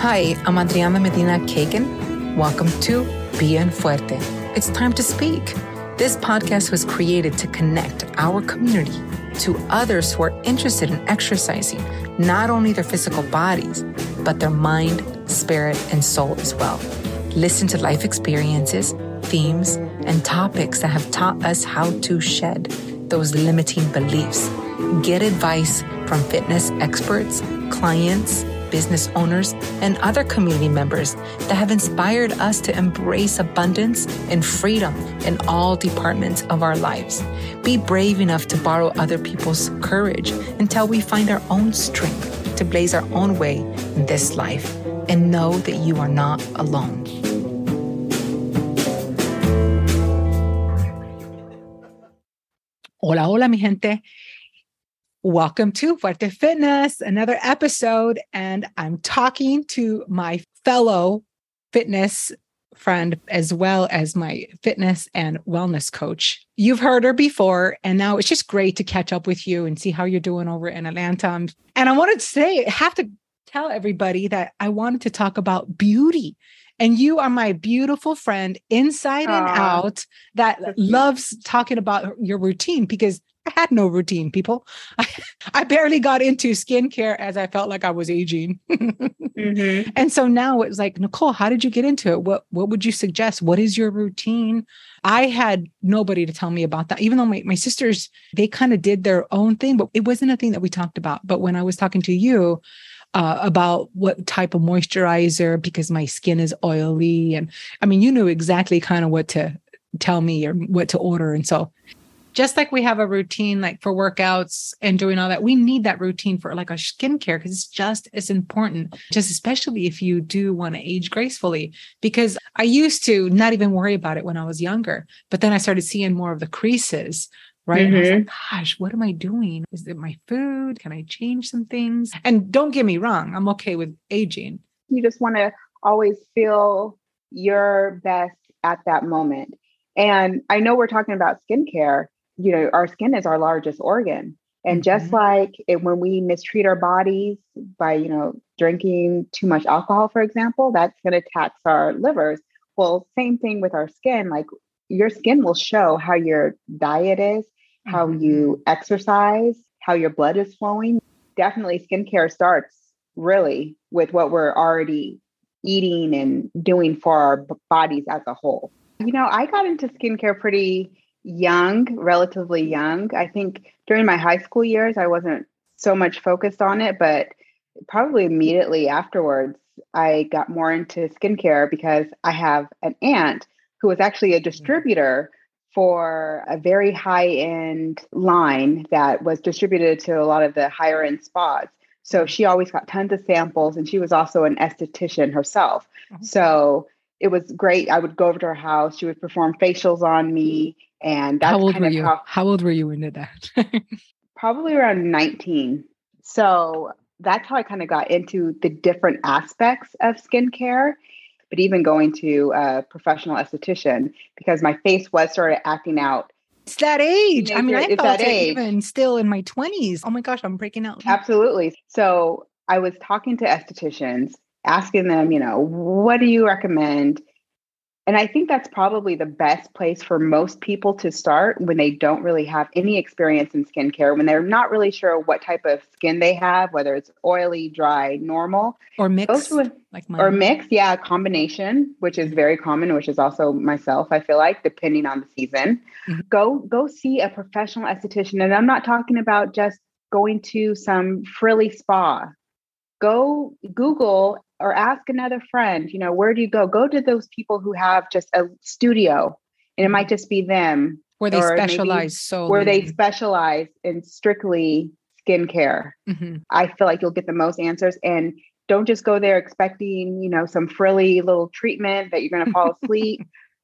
Hi, I'm Adriana Medina Kagan. Welcome to Bien Fuerte. It's time to speak. This podcast was created to connect our community to others who are interested in exercising not only their physical bodies, but their mind, spirit, and soul as well. Listen to life experiences, themes, and topics that have taught us how to shed those limiting beliefs. Get advice from fitness experts, clients, business owners, and other community members that have inspired us to embrace abundance and freedom in all departments of our lives. Be brave enough to borrow other people's courage until we find our own strength to blaze our own way in this life and know that you are not alone. Hola, hola, mi gente. Welcome to Fuerte Fitness, another episode. And I'm talking to my fellow fitness friend as well as my fitness and wellness coach. You've heard her before, and now it's just great to catch up with you and see how you're doing over in Atlanta. And I wanted to say, I have to tell everybody that I wanted to talk about beauty. And you are my beautiful friend inside Aww. and out that loves talking about your routine because I had no routine, people. I, I barely got into skincare as I felt like I was aging. mm-hmm. And so now it's like, Nicole, how did you get into it? What what would you suggest? What is your routine? I had nobody to tell me about that, even though my, my sisters, they kind of did their own thing, but it wasn't a thing that we talked about. But when I was talking to you, uh, about what type of moisturizer because my skin is oily and i mean you knew exactly kind of what to tell me or what to order and so just like we have a routine like for workouts and doing all that we need that routine for like our skincare because it's just as important just especially if you do want to age gracefully. Because i used to not even worry about it when i was younger but then i started seeing more of the creases right? Mm-hmm. and i was like mm-hmm. gosh what am i doing? Is it my food? Can i change some things? And don't get me wrong i'm okay with aging. You just want to always feel your best at that moment. And I know we're talking about skincare, you know, our skin is our largest organ. And mm-hmm. just like it, when we mistreat our bodies by, you know, drinking too much alcohol, for example, that's going to tax our livers. Well, same thing with our skin. Like your skin will show how your diet is, how mm-hmm. you exercise, how your blood is flowing. Definitely, skincare starts really with what we're already eating and doing for our bodies as a whole. You know, I got into skincare pretty young, relatively young. I think during my high school years, I wasn't so much focused on it, but probably immediately afterwards, I got more into skincare because I have an aunt who was actually a mm-hmm. distributor for a very high end line that was distributed to a lot of the higher end spas. So she always got tons of samples and she was also an esthetician herself. Mm-hmm. So it was great. I would go over to her house. She would perform facials on me and that's how old were you? How, how old were you into that? probably around 19. So that's how I kind of got into the different aspects of skincare, but even going to a professional esthetician because my face was sort of acting out. It's that age. I mean, I felt it age. even still in my 20s. Oh my gosh, I'm breaking out. Absolutely. So I was talking to estheticians, asking them, you know, what do you recommend? And I think that's probably the best place for most people to start when they don't really have any experience in skincare, when they're not really sure what type of skin they have, whether it's oily, dry, normal, or mixed, with, like mine. or mixed, yeah, combination, which is very common, which is also myself. I feel like depending on the season, mm-hmm. go go see a professional esthetician, and I'm not talking about just going to some frilly spa. Go Google or ask another friend, you know, where do you go? Go to those people who have just a studio and it might just be them. Where they specialize so where they specialize in strictly skincare. Mm-hmm. I feel like you'll get the most answers and don't just go there expecting, you know, some frilly little treatment that you're going to fall asleep.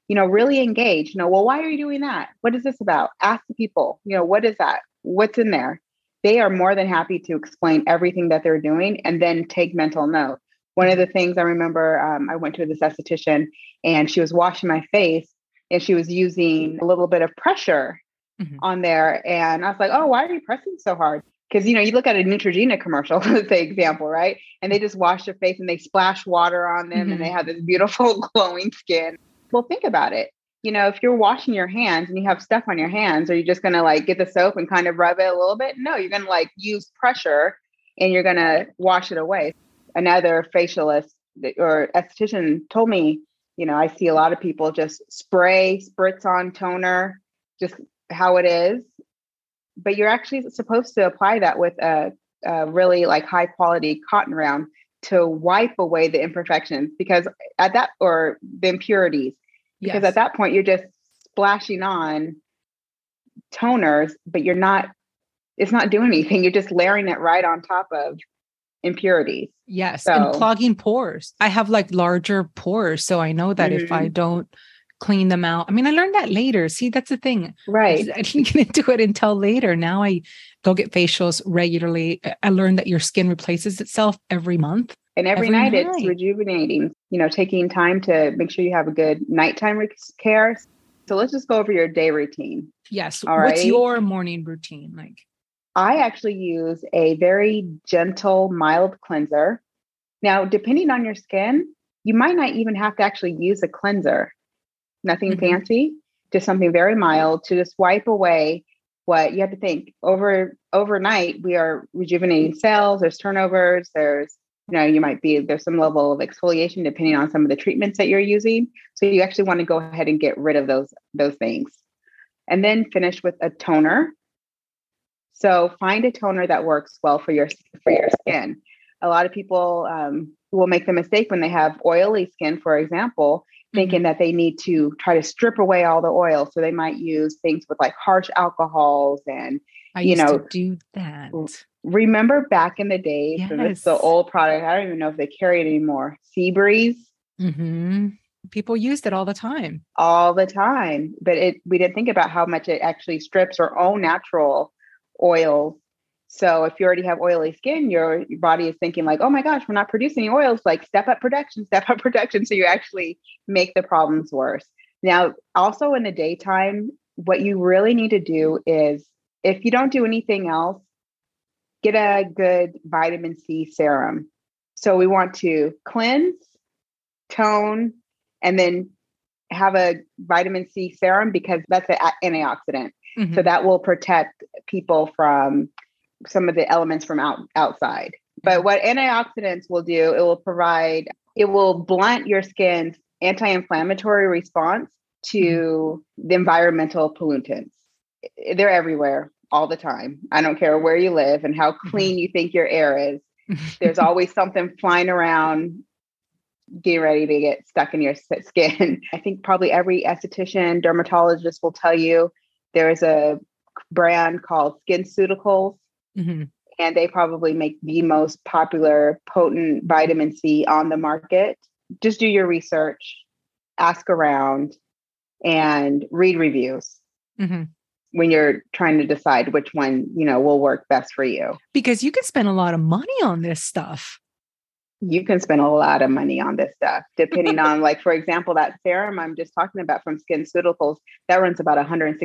you know, really engage. You know, well, why are you doing that? What is this about? Ask the people, you know, what is that? What's in there? They are more than happy to explain everything that they're doing and then take mental note. One of the things I remember, um, I went to this esthetician and she was washing my face and she was using a little bit of pressure mm-hmm. on there. And I was like, oh, why are you pressing so hard? because you know you look at a Neutrogena commercial, say example, right? And they just wash their face and they splash water on them mm-hmm. and they mm-hmm. have this beautiful glowing skin. Well, think about it. You know, if you're washing your hands and you have stuff on your hands, are you just gonna like get the soap and kind of rub it a little bit? No, you're gonna like use pressure and you're gonna wash it away. Another facialist or esthetician told me, you know, I see a lot of people just spray, spritz on toner, just how it is. But you're actually supposed to apply that with a, a really like high quality cotton round to wipe away the imperfections because at that or the impurities. Because yes. at that point you're just splashing on toners but you're not it's not doing anything. You're just layering it right on top of impurities yes so, and clogging pores i have like larger pores so i know that mm-hmm. if i mm-hmm. don't clean them out. I mean, I learned that later. See, that's the thing. Right. I didn't get into it until later. Now I go get facials regularly. I learned that your skin replaces itself every month. And every, every night, night, it's rejuvenating, you know, taking time to make sure you have a good nighttime care. So let's just go over your day routine. Yes. All What's right? your morning routine like? I actually use a very gentle, mild cleanser. Now, depending on your skin, you might not even have to actually use a cleanser. Nothing mm-hmm. fancy, just something very mild to just wipe away what you have to think. Over overnight we are rejuvenating cells there's turnovers there's you know you might be there's some level of exfoliation depending on some of the treatments that you're using. So you actually want to go ahead and get rid of those those things. And then finish with a toner so find a toner that works well for your for your skin a lot of people um, will make the mistake when they have oily skin for example thinking mm-hmm. that they need to try to strip away all the oil. So they might use things with like harsh alcohols and I you know do that. Remember back in the days, yes. this the old product. I don't even know if they carry it anymore. Seabreeze. Mm-hmm. People used it all the time. All the time, but it we didn't think about how much it actually strips our own natural oils so if you already have oily skin, your, your body is thinking like, oh my gosh, we're not producing oils. Like step up production, step up production. So you actually make the problems worse. Now, also in the daytime, what you really need to do is if you don't do anything else, get a good vitamin C serum. So we want to cleanse, tone, and then have a vitamin C serum because that's an antioxidant. Mm-hmm. So that will protect people from some of the elements from out, outside. But what antioxidants will do, it will provide, it will blunt your skin's anti inflammatory response to mm-hmm. the environmental pollutants. They're everywhere all the time. I don't care where you live and how mm-hmm. clean you think your air is. There's always something flying around getting ready to get stuck in your skin. I think probably every esthetician, dermatologist will tell you there is a brand called SkinCeuticals Mm-hmm. And they probably make the most popular potent vitamin C on the market. Just do your research, ask around, and read reviews. Mm-hmm when you're trying to decide which one you know will work best for you because you can spend a lot of money on this stuff you can spend a lot of money on this stuff depending on like for example that serum i'm just talking about from SkinCeuticals that runs about $165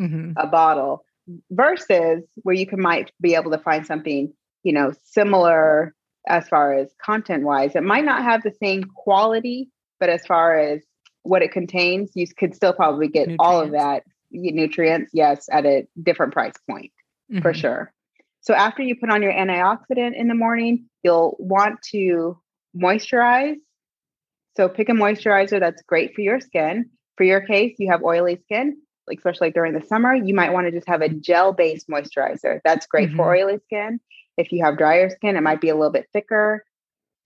mm-hmm. a bottle versus where you can might be able to find something you know similar as far as content wise it might not have the same quality but as far as what it contains you could still probably get nutrients. all of that nutrients yes at a different price point mm-hmm. for sure so after you put on your antioxidant in the morning you'll want to moisturize so pick a moisturizer that's great for your skin for your case you have oily skin like especially during the summer, you might want to just have a gel based moisturizer. That's great mm-hmm. for oily skin. If you have drier skin, it might be a little bit thicker.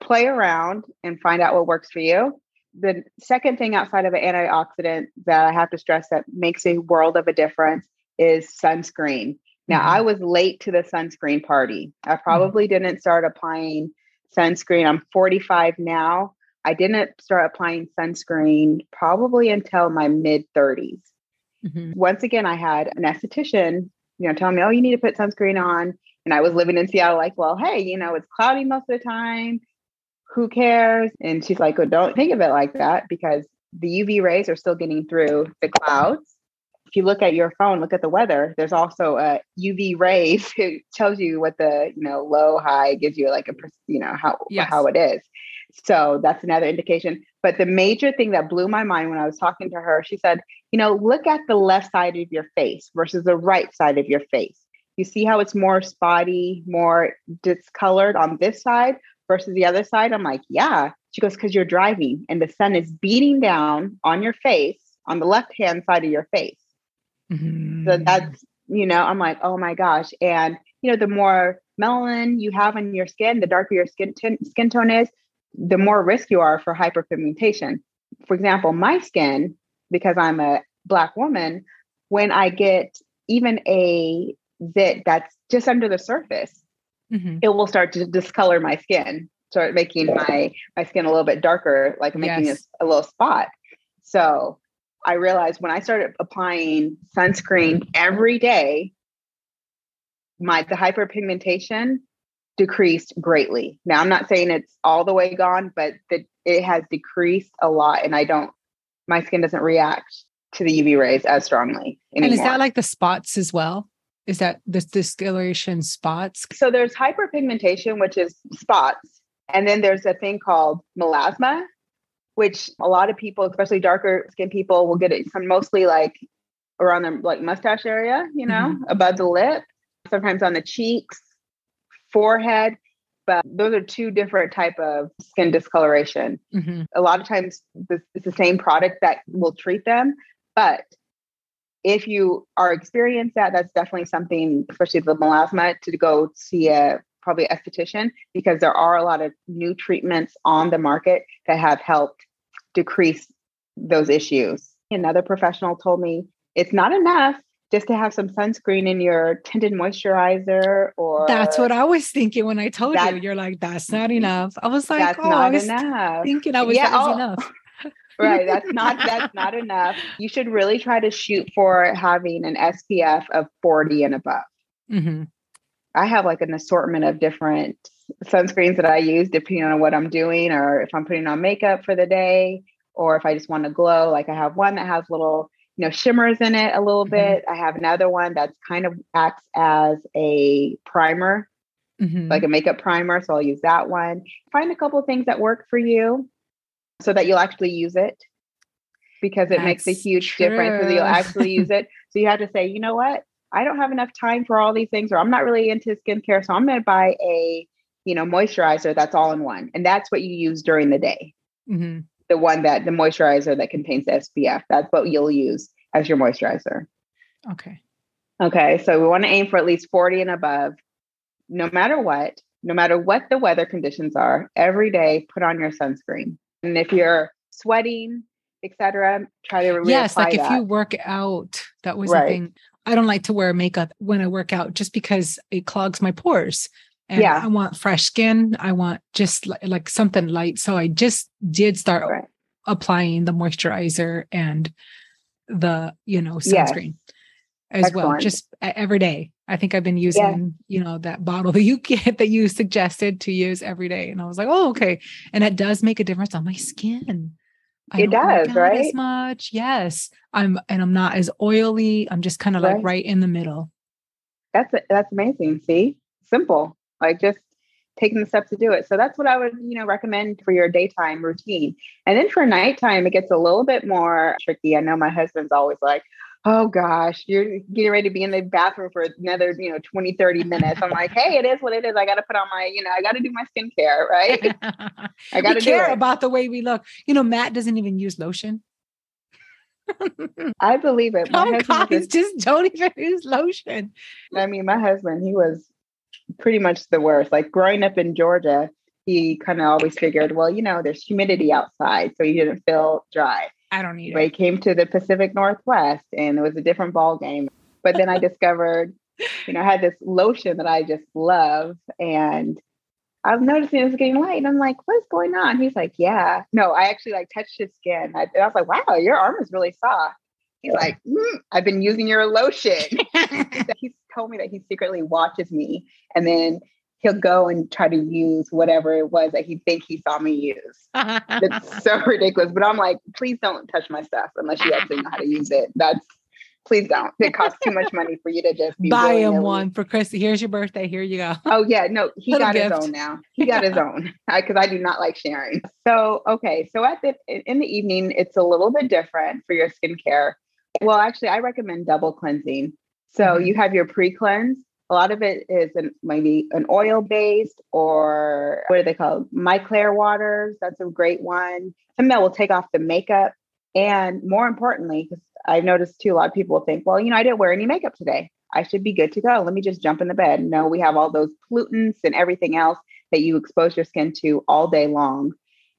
Play around and find out what works for you. The second thing outside of an antioxidant that I have to stress that makes a world of a difference is sunscreen. Now, mm-hmm. I was late to the sunscreen party. I mm-hmm. probably mm-hmm. didn't start applying sunscreen. I'm 45 now. I didn't start applying sunscreen probably until my mid 30s. Mm-hmm. Once again, I had an esthetician, you know, telling me, oh, you need to put sunscreen on. And I was living in Seattle, like, well, hey, you know, it's cloudy most of the time. Who cares? And she's like, well, don't think of it like that because the UV rays are still getting through the clouds. If you look at your phone, look at the weather, there's also a UV rays. It tells you what the, you know, low, high gives you like a, you know, how, yes. how it is. So that's another indication. But the major thing that blew my mind when I was talking to her, she said, you know, look at the left side of your face versus the right side of your face. You see how it's more spotty, more discolored on this side versus the other side? I'm like, yeah. She goes, because you're driving and the sun is beating down on your face on the left hand side of your face. Mm-hmm. So that's, you know, I'm like, oh my gosh. And, you know, the more melanin you have on your skin, the darker your skin, t- skin tone is, the more risk you are for hyperpigmentation. For example, my skin, because I'm a Black woman, when I get even a zit that's just under the surface, mm-hmm. it will start to discolor my skin, start making my my skin a little bit darker, like making yes. a, a little spot. So I realized when I started applying sunscreen every day, my the hyperpigmentation decreased greatly. Now I'm not saying it's all the way gone, but that it has decreased a lot and I don't my skin doesn't react to the UV rays as strongly anymore. And is that like the spots as well? Is that the discoloration spots? So there's hyperpigmentation, which is spots. And then there's a thing called melasma, which a lot of people, especially darker skin people, will get it from mostly like around the like mustache area, you know, mm-hmm. above the lip, sometimes on the cheeks, forehead. But those are two different type of skin discoloration. Mm-hmm. A lot of times this, it's the same product that will treat them. But if you are experiencing that, that's definitely something, especially the melasma, to go see a probably esthetician because there are a lot of new treatments on the market that have helped decrease those issues. Another professional told me it's not enough just to have some sunscreen in your tinted moisturizer or that's what I was thinking when I told you. You're like, that's not enough. I was like, that's oh, not I was enough. Thinking I was, yeah, oh, enough. right. That's not that's not enough. You should really try to shoot for having an SPF of 40 and above. Mm-hmm. I have like an assortment of different sunscreens that I use depending on what I'm doing or if I'm putting on makeup for the day or if I just want to glow. Like I have one that has little, you know, shimmers in it a little mm-hmm. bit. I have another one that's kind of acts as a primer, mm-hmm. like a makeup primer. So I'll use that one. Find a couple of things that work for you so that you'll actually use it because it that's makes a huge true. difference so you'll actually use it. So you have to say, you know what? I don't have enough time for all these things, or I'm not really into skincare. So I'm going to buy a, you know, moisturizer that's all in one. And that's what you use during the day. Mm-hmm. The one that the moisturizer that contains the SPF, that's what you'll use as your moisturizer. Okay. Okay. So we want to aim for at least 40 and above, no matter what, no matter what the weather conditions are, every day put on your sunscreen. And if you're sweating, etc., try to yes, like that. if you work out, that was right. the thing. I don't like to wear makeup when I work out just because it clogs my pores. And yeah. I want fresh skin. I want just like, like something light. So I just did start right. applying the moisturizer and the, you know, sunscreen yes. as Excellent. well, just every day. I think I've been using, you know, that bottle that you get that you suggested to use every day. And I was like, oh, okay. And it does make a difference on my skin. I it does, right? As much, yes. I'm, and I'm not as oily. I'm just kind of right. like right in the middle. That's that's amazing. See, simple, like just taking the steps to do it. So that's what I would, you know, recommend for your daytime routine. And then for nighttime, it gets a little bit more tricky. I know my husband's always like, oh gosh, you're getting ready to be in the bathroom for another, you know, 20, 30 minutes. I'm like, hey, it is what it is. I got to put on my, you know, I got to do my skincare, right? I got to care about the way we look. You know, Matt doesn't even use lotion. I believe it. My oh, guys just don't even use lotion. I mean, my husband, he was pretty much the worst. Like growing up in Georgia, he kind of always figured, well, you know, there's humidity outside, so he didn't feel dry. I don't need it. He came to the Pacific Northwest and it was a different ball game. But then I discovered, you know, I had this lotion that I just love. And I was noticing it was getting light. And I'm like, what's going on? He's like, yeah. No, I actually like touched his skin. I, I was like, wow, your arm is really soft. He's like, mm, I've been using your lotion. He's told me that he secretly watches me. And then he'll go and try to use whatever it was that he think he saw me use. It's so ridiculous. But I'm like, please don't touch my stuff unless you actually know how to use it. That's please don't. It costs too much money for you to just buy him one for Christy. Here's your birthday. Here you go. Oh yeah, no, he Little got gift. his own now. He got his own because I do not like sharing. So okay, so at the in the evening, it's a little bit different for your skincare. Well, actually, I recommend double cleansing. So mm-hmm. you have your pre cleanse. A lot of it is an, maybe an oil based or what are they called? micellar waters. That's a great one. Something that will take off the makeup. And more importantly, because I've noticed too, a lot of people think, well, you know, I didn't wear any makeup today. I should be good to go. Let me just jump in the bed. No, we have all those pollutants and everything else that you expose your skin to all day long.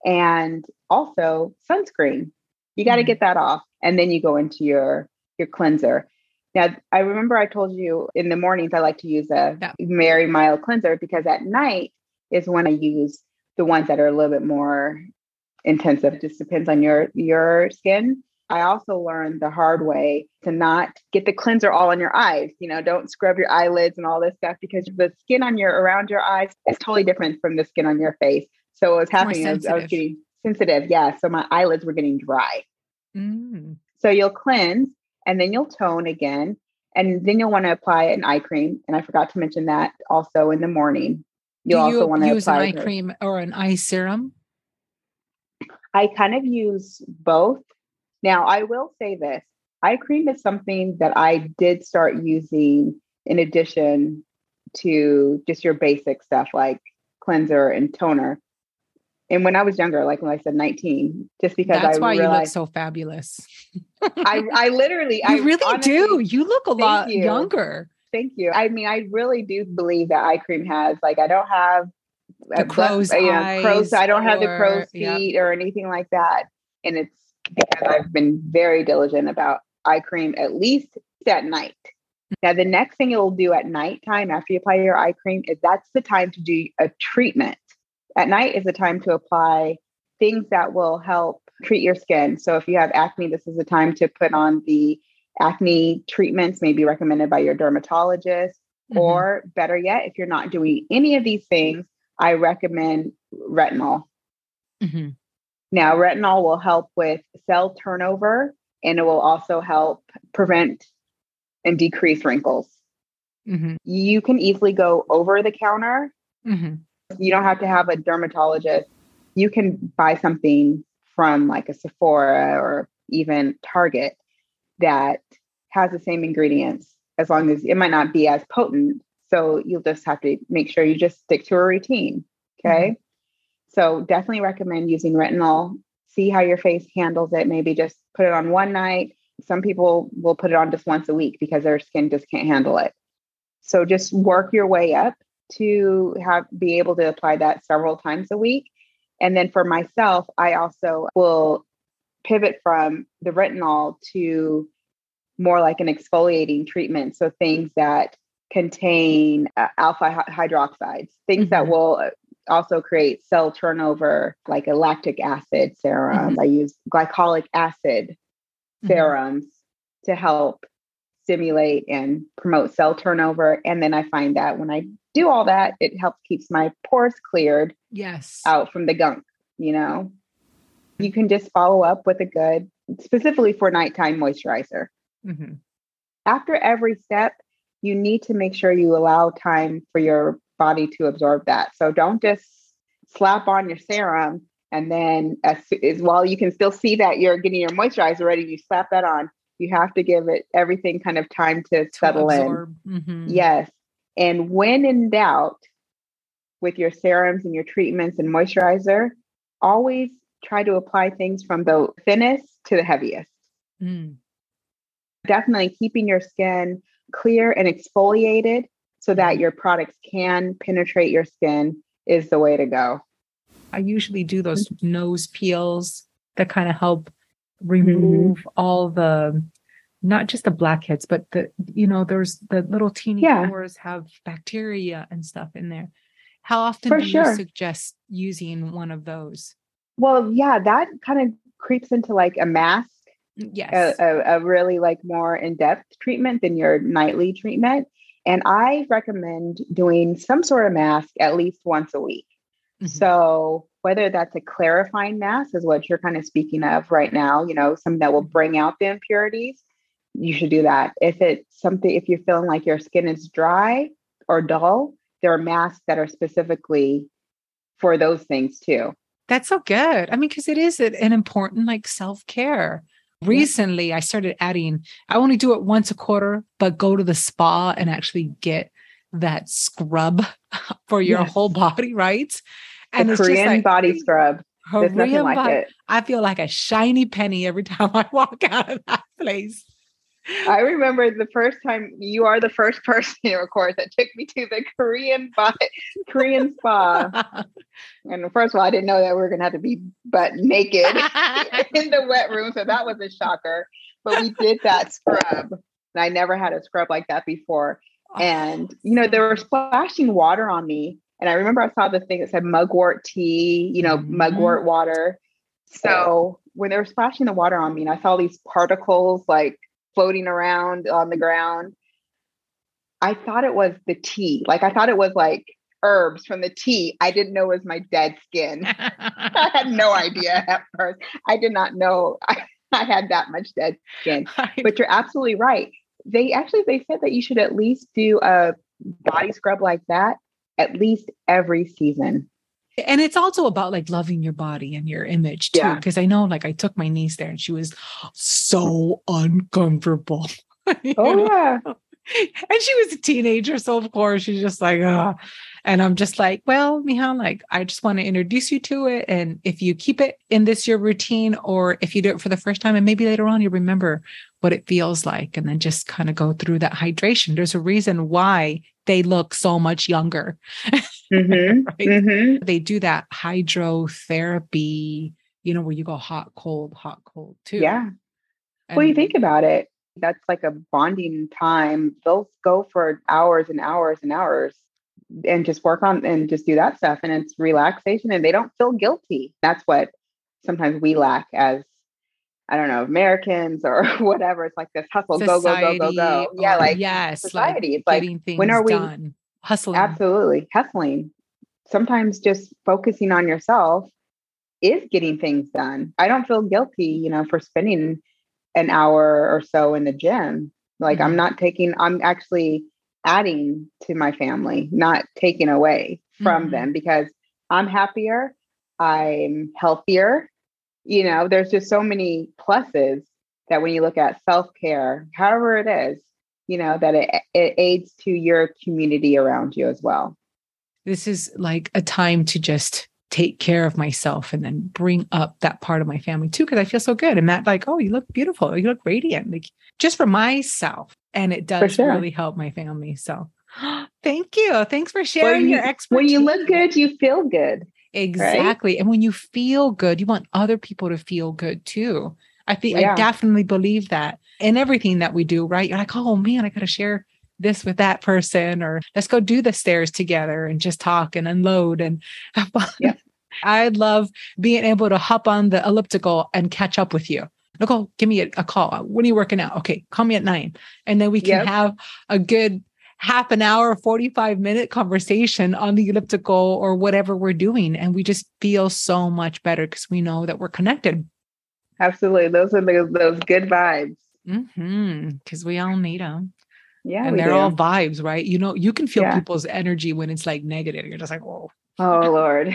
And also sunscreen. You got to mm-hmm. get that off. And then you go into your your cleanser. Now, I remember I told you in the mornings I like to use a yeah. very mild cleanser because at night is when I use the ones that are a little bit more intensive. It just depends on your your skin. I also learned the hard way to not get the cleanser all on your eyes. You know, don't scrub your eyelids and all this stuff because the skin on your around your eyes is totally different from the skin on your face. So what was happening is I was getting sensitive. Yeah. So my eyelids were getting dry. Mm. So you'll cleanse and then you'll tone again. And then you'll want to apply an eye cream. And I forgot to mention that also in the morning. You'll you also want to use an eye cream or an eye serum. I kind of use both. Now, I will say this eye cream is something that I did start using in addition to just your basic stuff like cleanser and toner and when I was younger, like when I said 19, just because that's I why realized, you look so fabulous. I, I literally, you I really honestly, do. You look a lot you. younger. Thank you. I mean, I really do believe that eye cream has like I don't have the crow's but, eyes. crow's, I don't or, have the crow's feet or anything like that, and it's because I've been very diligent about eye cream at least at night. Now, the next thing you'll do at nighttime after you apply your eye cream is that's the time to do a treatment at night is the time to apply things that will help treat your skin. So if you have acne, this is the time to put on the acne treatments, maybe recommended by your dermatologist. Mm-hmm. Or better yet, if you're not doing any of these things, I recommend retinol. Mm-hmm. Now, retinol will help with cell turnover and it will also help prevent and decrease wrinkles. Mm-hmm. You can easily go over the counter mm-hmm. You don't have to have a dermatologist. You can buy something from like a Sephora or even Target that has the same ingredients as long as it might not be as potent. So you'll just have to make sure you just stick to a routine. Okay. Mm-hmm. So definitely recommend using retinol. See how your face handles it. Maybe just put it on one night. Some people will put it on just once a week because their skin just can't handle it. So just work your way up to have be able to apply that several times a week. And then for myself, I also will pivot from the retinol to more like an exfoliating treatment. So things that contain uh, alpha hydroxides, things mm-hmm. that will uh, also create cell turnover, like a lactic acid serum. Mm-hmm. I use glycolic acid mm-hmm. serums to help stimulate and promote cell turnover. And then I find that when I do all that, it helps keeps my pores cleared. Yes. Out from the gunk, you know. You can just follow up with a good, specifically for nighttime moisturizer. Mm-hmm. After every step, you need to make sure you allow time for your body to absorb that. So don't just slap on your serum and then as, as while you can still see that you're getting your moisturizer ready, you slap that on. You have to give it everything kind of time to, to settle absorb. in. Mm-hmm. Yes. And when in doubt with your serums and your treatments and moisturizer, always try to apply things from the thinnest to the heaviest. Mm. Definitely keeping your skin clear and exfoliated so that mm-hmm. your products can penetrate your skin is the way to go. I usually do those mm-hmm. nose peels that kind of help remove mm-hmm. all the not just the blackheads, but the you know, there's the little teeny yeah. pores have bacteria and stuff in there. How often For do sure. you suggest using one of those? Well, yeah, that kind of creeps into like a mask. Mm, yes. A, a, a really like more in-depth treatment than your nightly treatment. And I recommend doing some sort of mask at least once a week. Mm-hmm. So whether that's a clarifying mask is what you're kind of speaking of right now, you know, something that will bring out the impurities, you should do that. If it's something, if you're feeling like your skin is dry or dull, there are masks that are specifically for those things too. That's so good. I mean, because it is an important like self care. Recently, I started adding, I only do it once a quarter, but go to the spa and actually get that scrub for your yes. whole body, right? And the it's Korean like, body scrub. There's nothing like body, it. I feel like a shiny penny every time I walk out of that place. I remember the first time you are the first person, of course, that took me to the Korean Korean spa. and first of all, I didn't know that we were going to have to be butt naked in the wet room, so that was a shocker. But we did that scrub, and I never had a scrub like that before. And you know, they were splashing water on me, and I remember I saw the thing that said mugwort tea, you know, mm-hmm. mugwort water. So when they were splashing the water on me, and I saw these particles like floating around on the ground. I thought it was the tea. Like I thought it was like herbs from the tea. I didn't know it was my dead skin. I had no idea at first. I did not know I, I had that much dead skin. But you're absolutely right. They actually they said that you should at least do a body scrub like that at least every season. And it's also about like loving your body and your image too. Yeah. Cause I know like I took my niece there and she was so uncomfortable. oh, know? yeah. And she was a teenager. So of course she's just like, oh. And I'm just like, well, Miha, like I just want to introduce you to it. And if you keep it in this your routine, or if you do it for the first time and maybe later on you remember what it feels like, and then just kind of go through that hydration. There's a reason why they look so much younger. Mm-hmm. right? mm-hmm. They do that hydrotherapy, you know, where you go hot, cold, hot, cold too. Yeah. And well, you think about it, that's like a bonding time. They'll go for hours and hours and hours and just work on and just do that stuff. And it's relaxation and they don't feel guilty. That's what sometimes we lack as I don't know, Americans or whatever. It's like this hustle, society, go, go, go, go, go. Yeah, like yes, society. Like it's like when are we done. hustling? Absolutely. Hustling. Sometimes just focusing on yourself is getting things done. I don't feel guilty, you know, for spending an hour or so in the gym. Like mm-hmm. I'm not taking, I'm actually adding to my family, not taking away from mm-hmm. them because I'm happier, I'm healthier, you know, there's just so many pluses that when you look at self care, however it is, you know, that it, it aids to your community around you as well. This is like a time to just take care of myself and then bring up that part of my family too because I feel so good. And Matt, like, oh, you look beautiful, you look radiant, like just for myself, and it does sure. really help my family. So, thank you, thanks for sharing you, your expertise. When you look good, you feel good. Exactly. Right? And when you feel good, you want other people to feel good too. I think yeah. I definitely believe that in everything that we do, right? You're like, oh man, I got to share this with that person, or let's go do the stairs together and just talk and unload and have fun. Yeah. I love being able to hop on the elliptical and catch up with you. Nicole, give me a, a call. When are you working out? Okay, call me at nine. And then we can yep. have a good half an hour, 45 minute conversation on the elliptical or whatever we're doing. And we just feel so much better because we know that we're connected. Absolutely. Those are the, those good vibes. Mm-hmm. Cause we all need them. Yeah. And they're do. all vibes, right? You know, you can feel yeah. people's energy when it's like negative. You're just like, whoa. Oh Lord.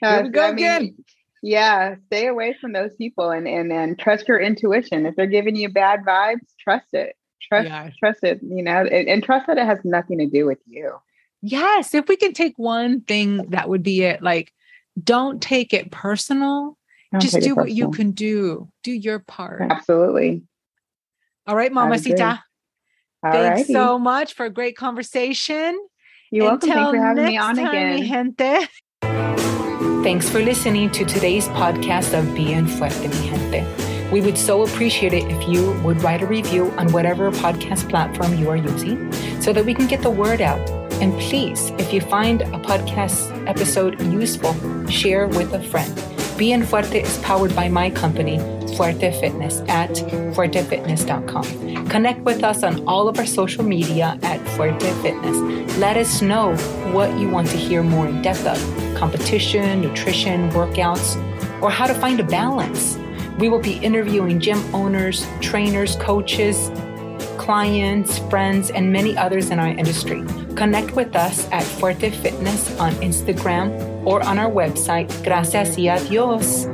Here we go I again. Mean, yeah, stay away from those people and and and trust your intuition. If they're giving you bad vibes, trust it. Trust, yeah. trust it, you know, and, and trust that it has nothing to do with you. Yes. If we can take one thing, that would be it. Like, don't take it personal. Don't Just do what you can do. Do your part. Absolutely. All right, Mama Sita. Thanks so much for a great conversation. You're welcome. Thanks for having me on again. gente. Thanks for listening to today's podcast of Bien Fuerte, mi gente. We would so appreciate it if you would write a review on whatever podcast platform you are using so that we can get the word out. And please, if you find a podcast episode useful, share with a friend. Bien Fuerte is powered by my company, Fuerte Fitness, at fuertefitness.com. Connect with us on all of our social media at Fuerte Fitness. Let us know what you want to hear more in depth of competition, nutrition, workouts, or how to find a balance We will be interviewing gym owners, trainers, coaches, clients, friends, and many others in our industry. Connect with us at Fuerte Fitness on Instagram or on our website. Gracias y adios.